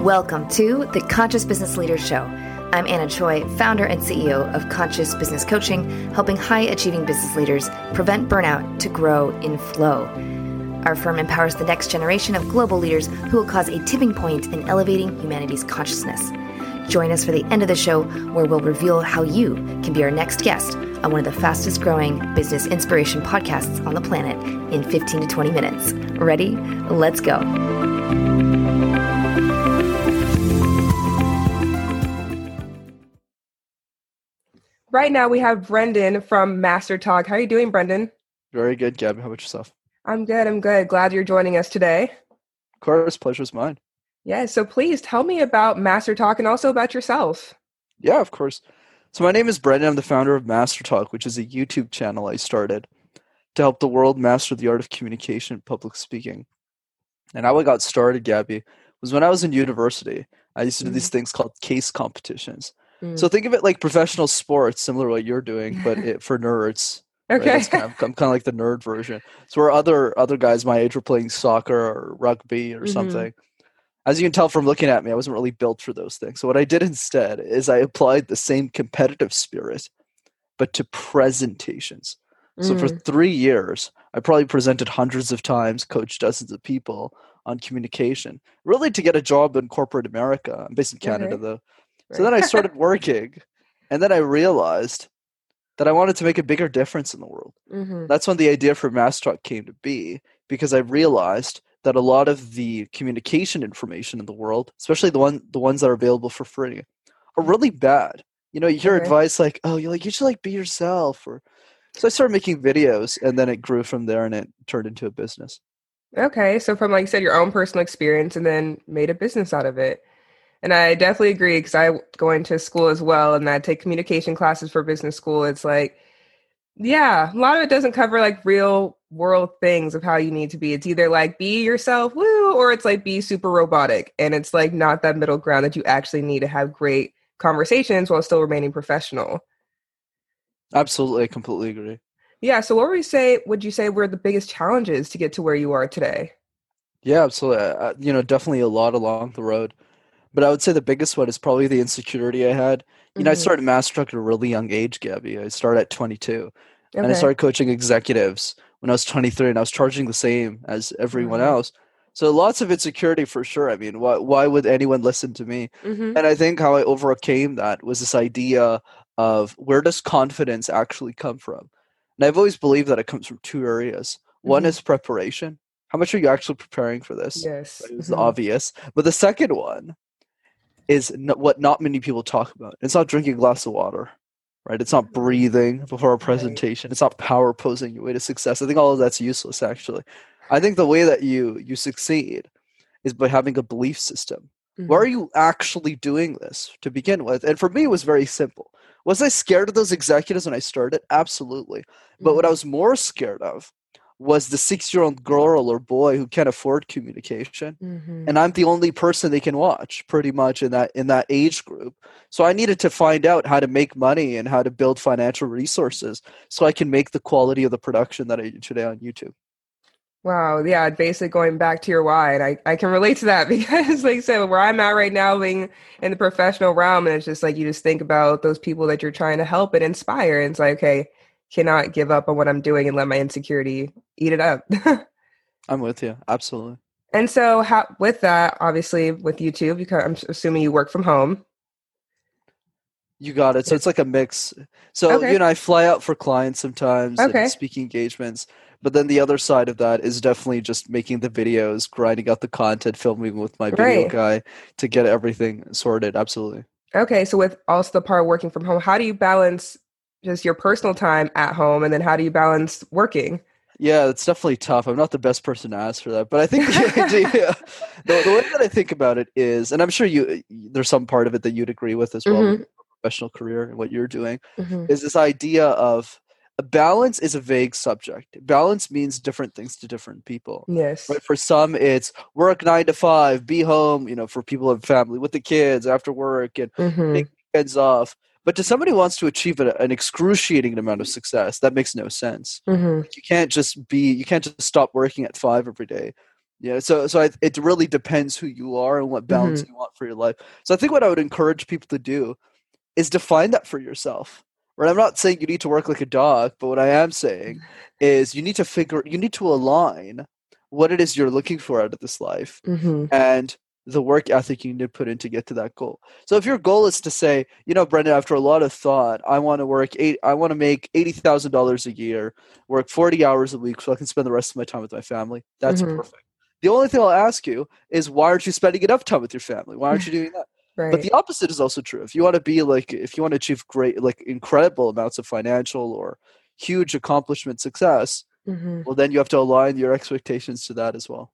Welcome to the Conscious Business Leaders Show. I'm Anna Choi, founder and CEO of Conscious Business Coaching, helping high achieving business leaders prevent burnout to grow in flow. Our firm empowers the next generation of global leaders who will cause a tipping point in elevating humanity's consciousness. Join us for the end of the show, where we'll reveal how you can be our next guest on one of the fastest growing business inspiration podcasts on the planet in 15 to 20 minutes. Ready? Let's go. Right now, we have Brenden from Master Talk. How are you doing, Brenden? Very good, Gabby. How about yourself? I'm good. I'm good. Glad you're joining us today. Of course, pleasure's mine. Yeah, so please tell me about Master Talk and also about yourself. Yeah, of course. So my name is Brenden. I'm the founder of Master Talk, which is a YouTube channel I started to help the world master the art of communication and public speaking. And how I got started, Gabby, was when I was in university. I used to do these mm. things called case competitions. Mm. So think of it like professional sports, similar to what you're doing, but it, for nerds. Okay. Right? Kind of, I'm kind of like the nerd version. So where other other guys my age were playing soccer or rugby or mm-hmm. something, as you can tell from looking at me, I wasn't really built for those things. So what I did instead is I applied the same competitive spirit, but to presentations. Mm. So for mm. three years, I probably presented hundreds of times, coached dozens of people on communication, really to get a job in corporate America. I'm based in Canada okay. though. So then I started working, and then I realized that I wanted to make a bigger difference in the world. Mm-hmm. That's when the idea for Talk came to be because I realized that a lot of the communication information in the world, especially the one the ones that are available for free, are really bad. You know, you hear advice like, "Oh, you like you should like be yourself," or so I started making videos, and then it grew from there, and it turned into a business. Okay, so from like you said, your own personal experience, and then made a business out of it. And I definitely agree because I go into school as well, and I take communication classes for business school. It's like, yeah, a lot of it doesn't cover like real world things of how you need to be. It's either like be yourself, woo, or it's like be super robotic. And it's like not that middle ground that you actually need to have great conversations while still remaining professional. Absolutely, completely agree. Yeah. So, what would you say? Would you say were the biggest challenges to get to where you are today? Yeah, absolutely. Uh, you know, definitely a lot along the road, but I would say the biggest one is probably the insecurity I had. You mm-hmm. know, I mm-hmm. started Master at a really young age, Gabby. I started at 22, okay. and I started coaching executives when I was 23 and I was charging the same as everyone mm-hmm. else. So lots of insecurity for sure. I mean, why why would anyone listen to me? Mm-hmm. And I think how I overcame that was this idea of where does confidence actually come from? And I've always believed that it comes from two areas. One mm-hmm. is preparation. How much are you actually preparing for this? Yes. It's mm-hmm. obvious. But the second one is what not many people talk about. It's not drinking a glass of water right? It's not breathing before a presentation. Right. It's not power posing your way to success. I think all of that's useless actually. I think the way that you you succeed is by having a belief system. Mm-hmm. Why are you actually doing this to begin with? And for me it was very simple. Was I scared of those executives when I started? Absolutely. But mm-hmm. what I mm-hmm. was more scared of was the six year old girl or boy who can't afford communication mm-hmm. and i'm the only person they can watch pretty much in that in that age group so i needed to find out how to make money and how to build financial resources so i can make the quality of the production that i do today on youtube wow yeah basically going back to your why and i, I can relate to that because like i said where i'm at right now being in the professional realm and it's just like you just think about those people that you're trying to help and inspire and it's like okay cannot give up on what I'm doing and let my insecurity eat it up. I'm with you. Absolutely. And so, how, with that, obviously, with YouTube, because I'm assuming you work from home. You got it. So it's like a mix. So okay. you know, I fly out for clients sometimes, okay. speaking engagements. But then the other side of that is definitely just making the videos, grinding out the content, filming with my video right. guy to get everything sorted. Absolutely. Okay, so with also the part of working from home, how do you balance just your personal time at home and then how do you balance working yeah it's definitely tough i'm not the best person to ask for that but i think the idea the, the, way that i think about it is and i'm sure you there's some part of it that you'd agree with as well mm-hmm. professional career and what you're doing mm-hmm. is this idea of balance is a vague subject balance means different things to different people yes right for some it's work nine to five be home you know for people of family with the kids after work and mm-hmm. take weekends off but to somebody who wants to achieve a, an excruciating amount of success, that makes no sense. Mm-hmm. You can't just be, you can't just stop working at five every day. Yeah, so so I, it really depends who you are and what balance Mm-hmm. you want for your life. So I think what I would encourage people to do is define that for yourself. Right? I'm not saying you need to work like a dog, but what I am saying is you need to figure you need to align what it is you're looking for out of this life Mm-hmm. and the work ethic you need to put in to get to that goal. So if your goal is to say, you know, Brenden, after a lot of thought, I want to work eight, I want to make eighty thousand dollars a year, work forty hours a week, so I can spend the rest of my time with my family. That's Mhm. perfect. The only thing I'll ask you is why aren't you spending enough time with your family? Why aren't you doing that? Right. But the opposite is also true. If you want to be like, if you want to achieve great, like incredible amounts of financial or huge accomplishment success, Mhm. well, then you have to align your expectations to that as well.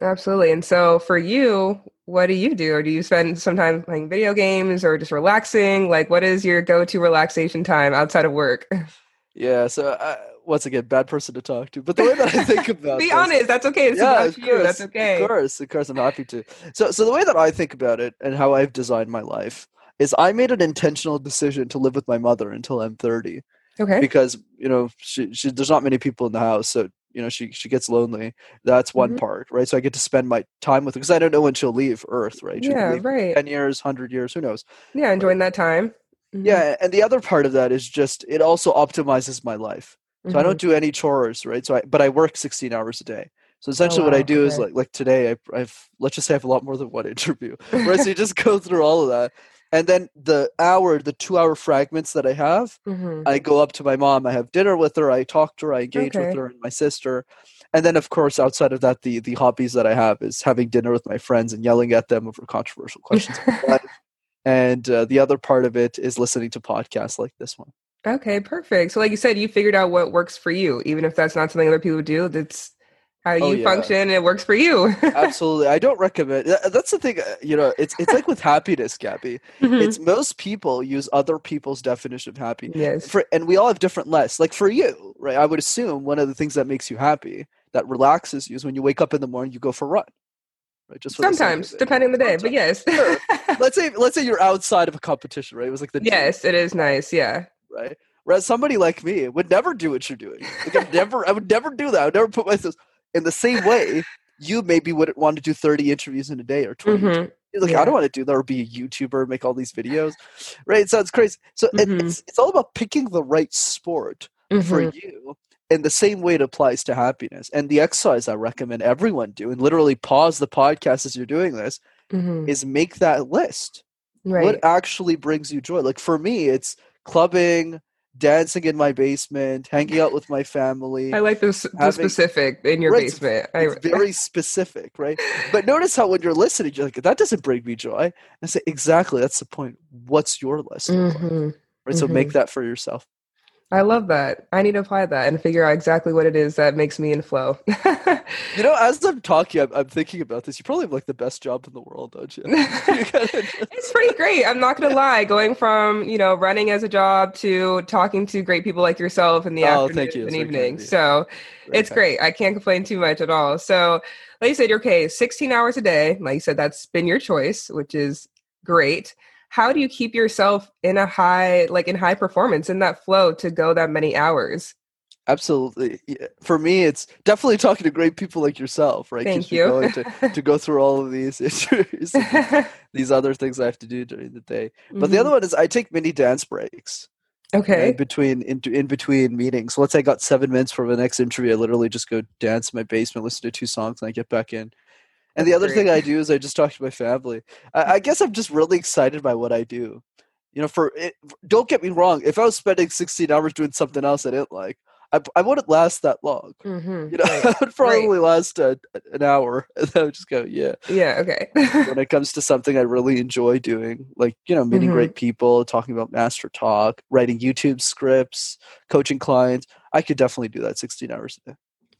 Absolutely. And so for you, what do you do? Or do you spend some time playing video games or just relaxing? Like, what is your go to relaxation time outside of work? Yeah. So uh, once again, bad person to talk to. But the way that I think about it. Be this- honest. That's okay. It's yeah, about of you. That's course, okay. Of course, of course, I'm happy to. So, so the way that I think about it and how I've designed my life is I made an intentional decision to live with my mother until I'm 30 Okay. because you know she, she there's not many people in the house, so you know she she gets lonely. That's one Mhm. part, right? So I get to spend my time with her because I don't know when she'll leave Earth, right? She could Yeah, leave right. ten years, hundred years, who knows? Yeah, enjoying that time. Mhm. Yeah, and the other part of that is just it also optimizes my life. So I Mhm. don't do any chores, right? So I but I work 16 hours a day. So essentially, what I wow, do is like like today, I, I've let's just say I have a lot more than one interview, right? so you just go through all of that, and then the hour, the two-hour fragments that I have, Mhm. I go up to my mom, I have dinner with her, I talk to her, I engage with her and my sister, and then of course outside of that, the the hobbies that I have is having dinner with my friends and yelling at them over controversial questions. And uh, the other part of it is listening to podcasts like this one. Okay, perfect. So, like you said, you figured out what works for you, even if that's not something other people do. That's how you Oh, yeah. function. And it works for you. Absolutely, I don't recommend. That's the thing. uh, You know, it's it's like with happiness, Gabby. Mhm. It's most people use other people's definition of happy. yes. For and we all have different lists. Like for you, right? I would assume one of the things that makes you happy, that relaxes you, is when you wake up in the morning, you go for a run. Right? Just for the sake of Sometimes, depending on the day, but yes. Sure. let's say let's say you're outside of a competition, right? It was like the gym, yes, it is nice. Yeah. Right? Whereas somebody like me would never do what you're doing. Like I'd never, I would never do that. I would never put myself in the same way. You maybe wouldn't want to do 30 interviews in a day or 20. interviews. Mhm. You're like, Yeah. I don't want to do that or be a YouTuber, and make all these videos, right? So it's crazy. So it- Mhm. it's it's all about picking the right sport for Mhm. you. And the same way it applies to happiness. And the exercise I recommend everyone do, and literally pause the podcast as you're doing this, Mhm. is make that list Right. what actually brings you joy like for me it's clubbing dancing in my basement hanging out with my family I like this the having- specific in your Right, basement. I, it's very specific right but notice how when you're listening you're like that doesn't bring me joy and i say exactly that's the point what's your like? Mhm. right so make that for yourself I love that. I need to apply that and figure out exactly what it is that makes me in flow. you know as i'm talking i'm, I'm thinking about this you probably have like the best job in the world don't you, You just- it's pretty great. I'm not gonna lie. Going from you know running as a job to talking to great people like yourself in the Oh, afternoon and That's very kind evening. So Very it's kind. great. I can't complain too much at all. So like you said, you're okay. 16 hours a day. Like you said, that's been your choice, which is great. How do you keep yourself in a high, like in high performance, in that flow to go that many hours? Absolutely. For me, it's definitely talking to great people like yourself, right Thank you're going to, to go through all of these issues, these other things I have to do during the day. But the Mhm. other one is I take mini dance breaks okay. in between in, in between meetings. So let's say I got seven minutes for the next interview. I literally just go dance in my basement, listen to two songs, and I get back in. And the other thing. I do is I just talk to my family. I, I guess I'm just really excited by what I do. You know, for it, don't get me wrong. If I was spending 16 hours doing something else I didn't like, I, I wouldn't last that long. Mhm. You know, Right. I would probably last uh, an hour, and then I would just go, yeah. Yeah. Okay. When it comes to something I really enjoy doing, like you know, meeting Mhm. great people, talking about master talk, writing YouTube scripts, coaching clients, I could definitely do that 16 hours a day.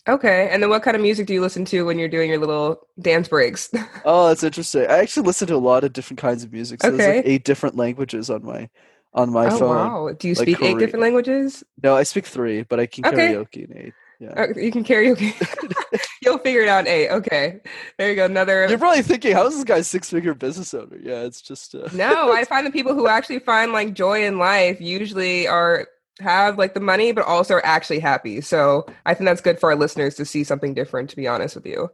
Okay. And then what kind of music do you listen to when you're doing your little dance breaks? Oh, that's interesting. I actually listen to a lot of different kinds of music. So there's like Okay. eight different languages on my on my oh, phone. wow. Do you like speak eight different languages? No, I speak three, but I can Okay. karaoke in eight. Yeah. Oh, you can karaoke. You'll figure it out in eight. Okay. There you go. Another. You're probably thinking, how is this guy six figure business owner? Yeah, it's just uh, no, I find the people who actually find like joy in life usually are have like the money, but also are actually happy. So I think that's good for our listeners to see something different, to be honest with you.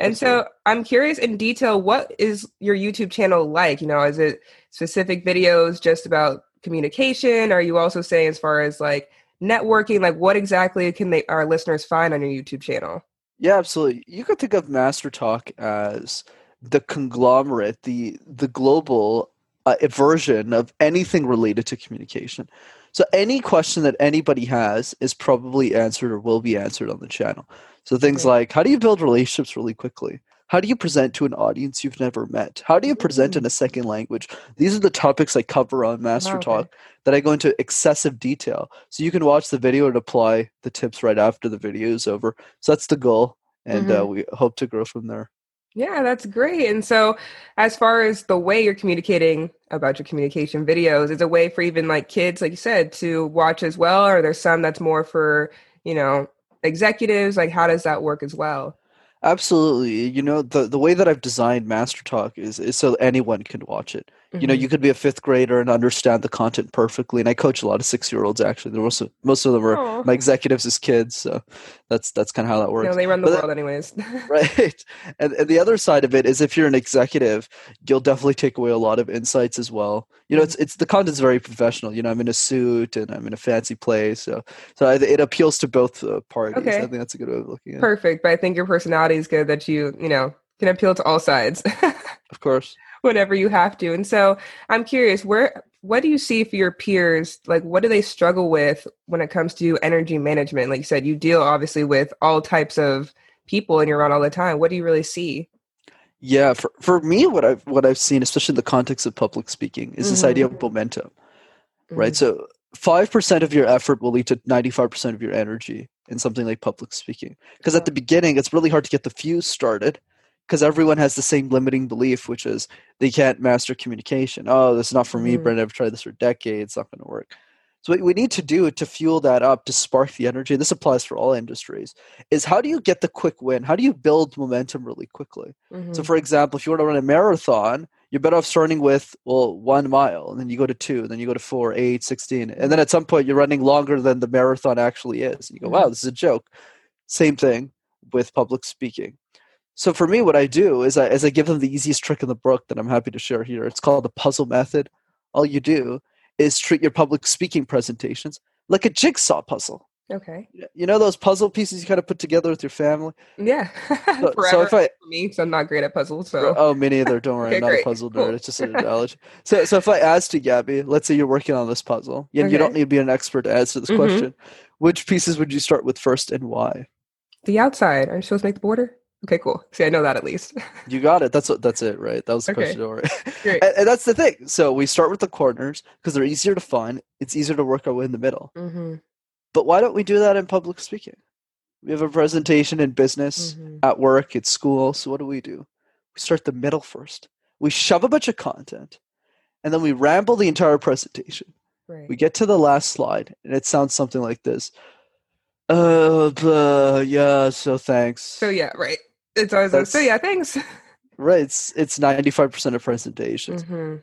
And so I'm curious in detail, what is your YouTube channel like? You know, is it specific videos just about communication? Are you also saying as far as like networking, like what exactly can they our listeners find on your YouTube channel? Yeah, absolutely. You could think of Master Talk as the conglomerate, the the global uh, version of anything related to communication. So any question that anybody has is probably answered or will be answered on the channel. So things like how do you build relationships really quickly? How do you present to an audience you've never met? How do you present in a second language? These are the topics I cover on Master okay. Talk that I go into excessive detail. So you can watch the video and apply the tips right after the video is over. So that's the goal. And uh, mm-hmm. uh, we hope to grow from there. Yeah, that's great. And so, as far as the way you're communicating about your communication videos, is a way for even like kids, like you said, to watch as well? Or there's some that's more for, you know, executives? Like, how does that work as well? Absolutely. You know, the, the way that I've designed Master Talk is, is so anyone can watch it. Mm-hmm. You know, you mm-hmm. could be a fifth grader and understand the content perfectly. And I coach a lot of six year olds actually. They're most of, most of them are Aww. my executives as kids. So that's that's kind of how that works. You know, they run the but world anyways. right. And, and the other side of it is if you're an executive, you'll definitely take away a lot of insights as well. You know, mm-hmm. it's it's the content's very professional. You know, I'm in a suit and I'm in a fancy place. So so it appeals to both uh, parties. Okay. I think that's a good way of looking at it. Perfect. But I think your personality is good that you, you know, can appeal to all sides. of course whenever you have to. And so I'm curious, where what do you see for your peers? Like what do they struggle with when it comes to energy management? Like you said, you deal obviously with all types of people and you're around all the time. What do you really see? Yeah, for, for me what I've what I've seen, especially in the context of public speaking, is mm-hmm. this idea of mm-hmm. momentum. Mm-hmm. Right. So five percent of your effort will lead to ninety-five percent of your energy in something like public speaking. Because at the beginning, it's really hard to get the fuse started because everyone has the same limiting belief, which is they can't master communication. Oh, this is not for me, mm. Brent. I've tried this for decades. It's not going to work. So what we need to do to fuel that up, to spark the energy, this applies for all industries, is how do you get the quick win? How do you build momentum really quickly? Mm-hmm. So for example, if you want to run a marathon, you're better off starting with, well, one mile, and then you go to two, and then you go to four, eight, 16. And then at some point you're running longer than the marathon actually is. And you go, mm-hmm. wow, this is a joke. Same thing with public speaking. So for me, what I do is I, is I give them the easiest trick in the book that I'm happy to share here. It's called the puzzle method. All you do is treat your public speaking presentations like a jigsaw puzzle. Okay. You know those puzzle pieces you kind of put together with your family? Yeah. so, so, if I for me, so I'm not great at puzzles. So oh, me neither. Don't worry, okay, I'm not great. a puzzle nerd. Cool. It's just an analogy. So, so if I asked you, Gabby, let's say you're working on this puzzle, and okay. you don't need to be an expert to answer this mm-hmm. question. Which pieces would you start with first, and why? The outside. Are you supposed to make the border? Okay, cool. See, I know that at least. you got it. That's what. That's it, right? That was the okay. question. Great. And, and, that's the thing. So we start with the corners because they're easier to find. It's easier to work our way in the middle. Mm-hmm. But why don't we do that in public speaking? We have a presentation in business, mm-hmm. at work, at school. So what do we do? We start the middle first. We shove a bunch of content, and then we ramble the entire presentation. Right. We get to the last slide, and it sounds something like this. Uh, uh yeah. So thanks. So yeah, right. It's always like, so yeah, thanks. Right. It's it's ninety five percent of presentations. Mm-hmm.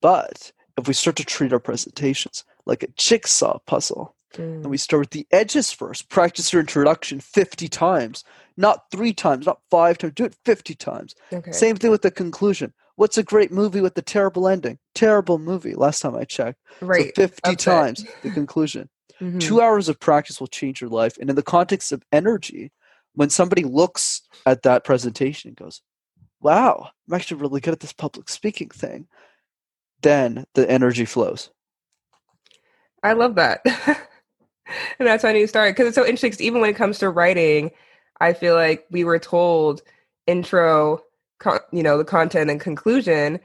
But if we start to treat our presentations like a jigsaw puzzle, mm. and we start with the edges first, practice your introduction fifty times, not three times, not five times, do it fifty times. Okay. Same thing with the conclusion. What's a great movie with a terrible ending? Terrible movie. Last time I checked, right? So fifty Upset. times the conclusion. Mm-hmm. Two hours of practice will change your life. And in the context of energy, when somebody looks at that presentation and goes, wow, I'm actually really good at this public speaking thing, then the energy flows. I love that. and that's why I need to start because it's so interesting. even when it comes to writing, I feel like we were told intro, con- you know, the content and conclusion.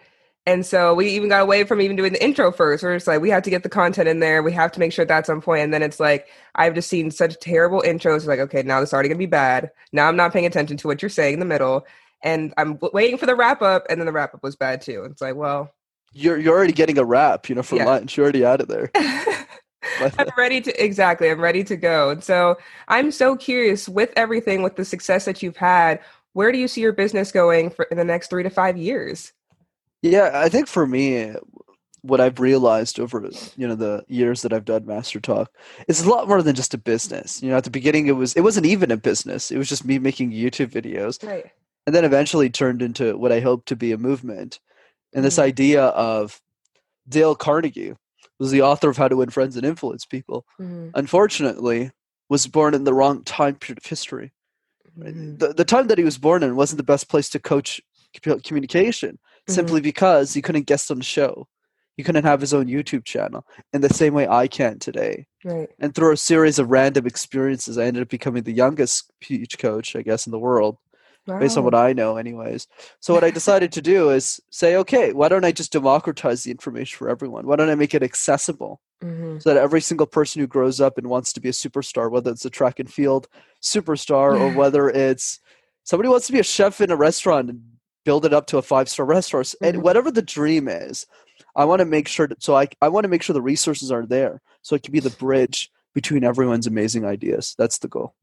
And so we even got away from even doing the intro first. We're just like, we have to get the content in there. We have to make sure that's on point. And then it's like, I've just seen such terrible intros. Like, okay, now this is already gonna be bad. Now I'm not paying attention to what you're saying in the middle. And I'm waiting for the wrap up, and then the wrap up was bad too. It's like, well, you're you're already getting a wrap, you know, for yeah. lunch. You're already out of there. I'm ready to exactly. I'm ready to go. And so I'm so curious with everything, with the success that you've had. Where do you see your business going for in the next three to five years? Yeah, I think for me, what I've realized over you know the years that I've done Master Talk is a lot more than just a business. You know, at the beginning it was it wasn't even a business. It was just me making YouTube videos. Right. and then eventually turned into what I hope to be a movement. And this Mhm. idea of Dale Carnegie was the author of How to Win Friends and Influence People. Mhm. Unfortunately, was born in the wrong time period of history. Mhm. The, the time that he was born in wasn't the best place to coach commu- communication, simply because he couldn't guest on the show. He couldn't have his own YouTube channel in the same way I can today. Right. And through a series of random experiences, I ended up becoming the youngest peach coach, I guess, in the world based on what I know, anyways. So what I decided to do is say, okay, why don't I just democratize the information for everyone? Why don't I make it accessible Mhm. so that every single person who grows up and wants to be a superstar, whether it's a track and field superstar or whether it's somebody wants to be a chef in a restaurant and build it up to a five star restaurant, Mhm. and whatever the dream is, I want to make sure that so I I want to make sure the resources are there so it can be the bridge between everyone's amazing ideas. That's the goal.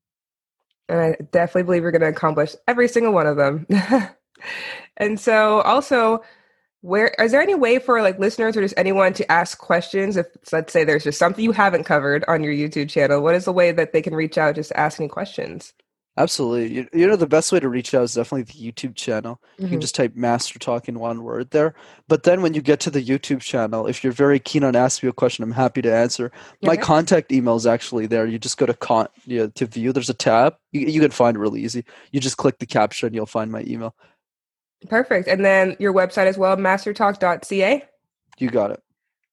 And I definitely believe you're going to accomplish every single one of them. and so, also, where is there any way for like listeners or just anyone to ask questions? If let's say there's just something you haven't covered on your YouTube channel, what is the way that they can reach out just to ask any questions? Absolutely. You, you know, the best way to reach out is definitely the YouTube channel. You can Mhm. just type Master Talk in one word there. But then when you get to the YouTube channel, if you're very keen on asking me a question, I'm happy to answer. My contact email is actually there. You just go to con yeah, to view. There's a tab. You, you can find it really easy. You just click the caption, you'll find my email. Perfect. And then your website as well, mastertalk.ca. You got it.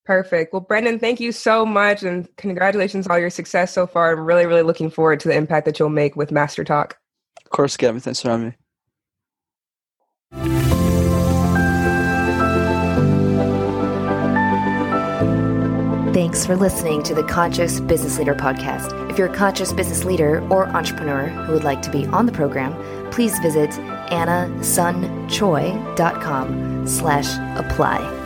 Perfect. Well, Brenden, thank you so much and congratulations on all your success so far. I'm really, really looking forward to the impact that you'll make with Master Talk. Of course, Gavin. Thanks for having me. Thanks for listening to the Conscious Business Leader podcast. If you're a conscious business leader or entrepreneur who would like to be on the program, please visit annasunchoi.com slash apply.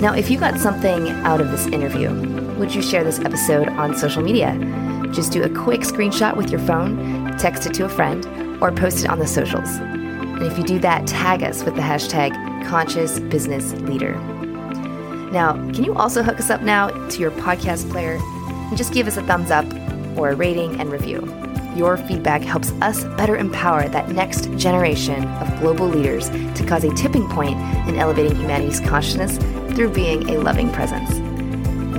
Now, if you got something out of this interview, would you share this episode on social media? Just do a quick screenshot with your phone, text it to a friend, or post it on the socials. And if you do that, tag us with the hashtag Conscious Business Leader. Now, can you also hook us up now to your podcast player and just give us a thumbs up or a rating and review? Your feedback helps us better empower that next generation of global leaders to cause a tipping point in elevating humanity's consciousness through being a loving presence.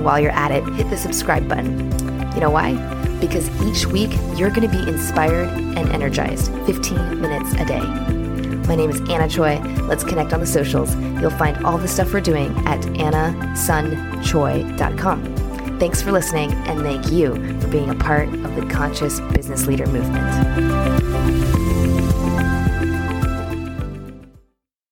While you're at it, hit the subscribe button. You know why? Because each week you're going to be inspired and energized 15 minutes a day. My name is Anna Choi. Let's connect on the socials. You'll find all the stuff we're doing at annasunchoi.com. Thanks for listening, and thank you for being a part of the Conscious Business Leader Movement.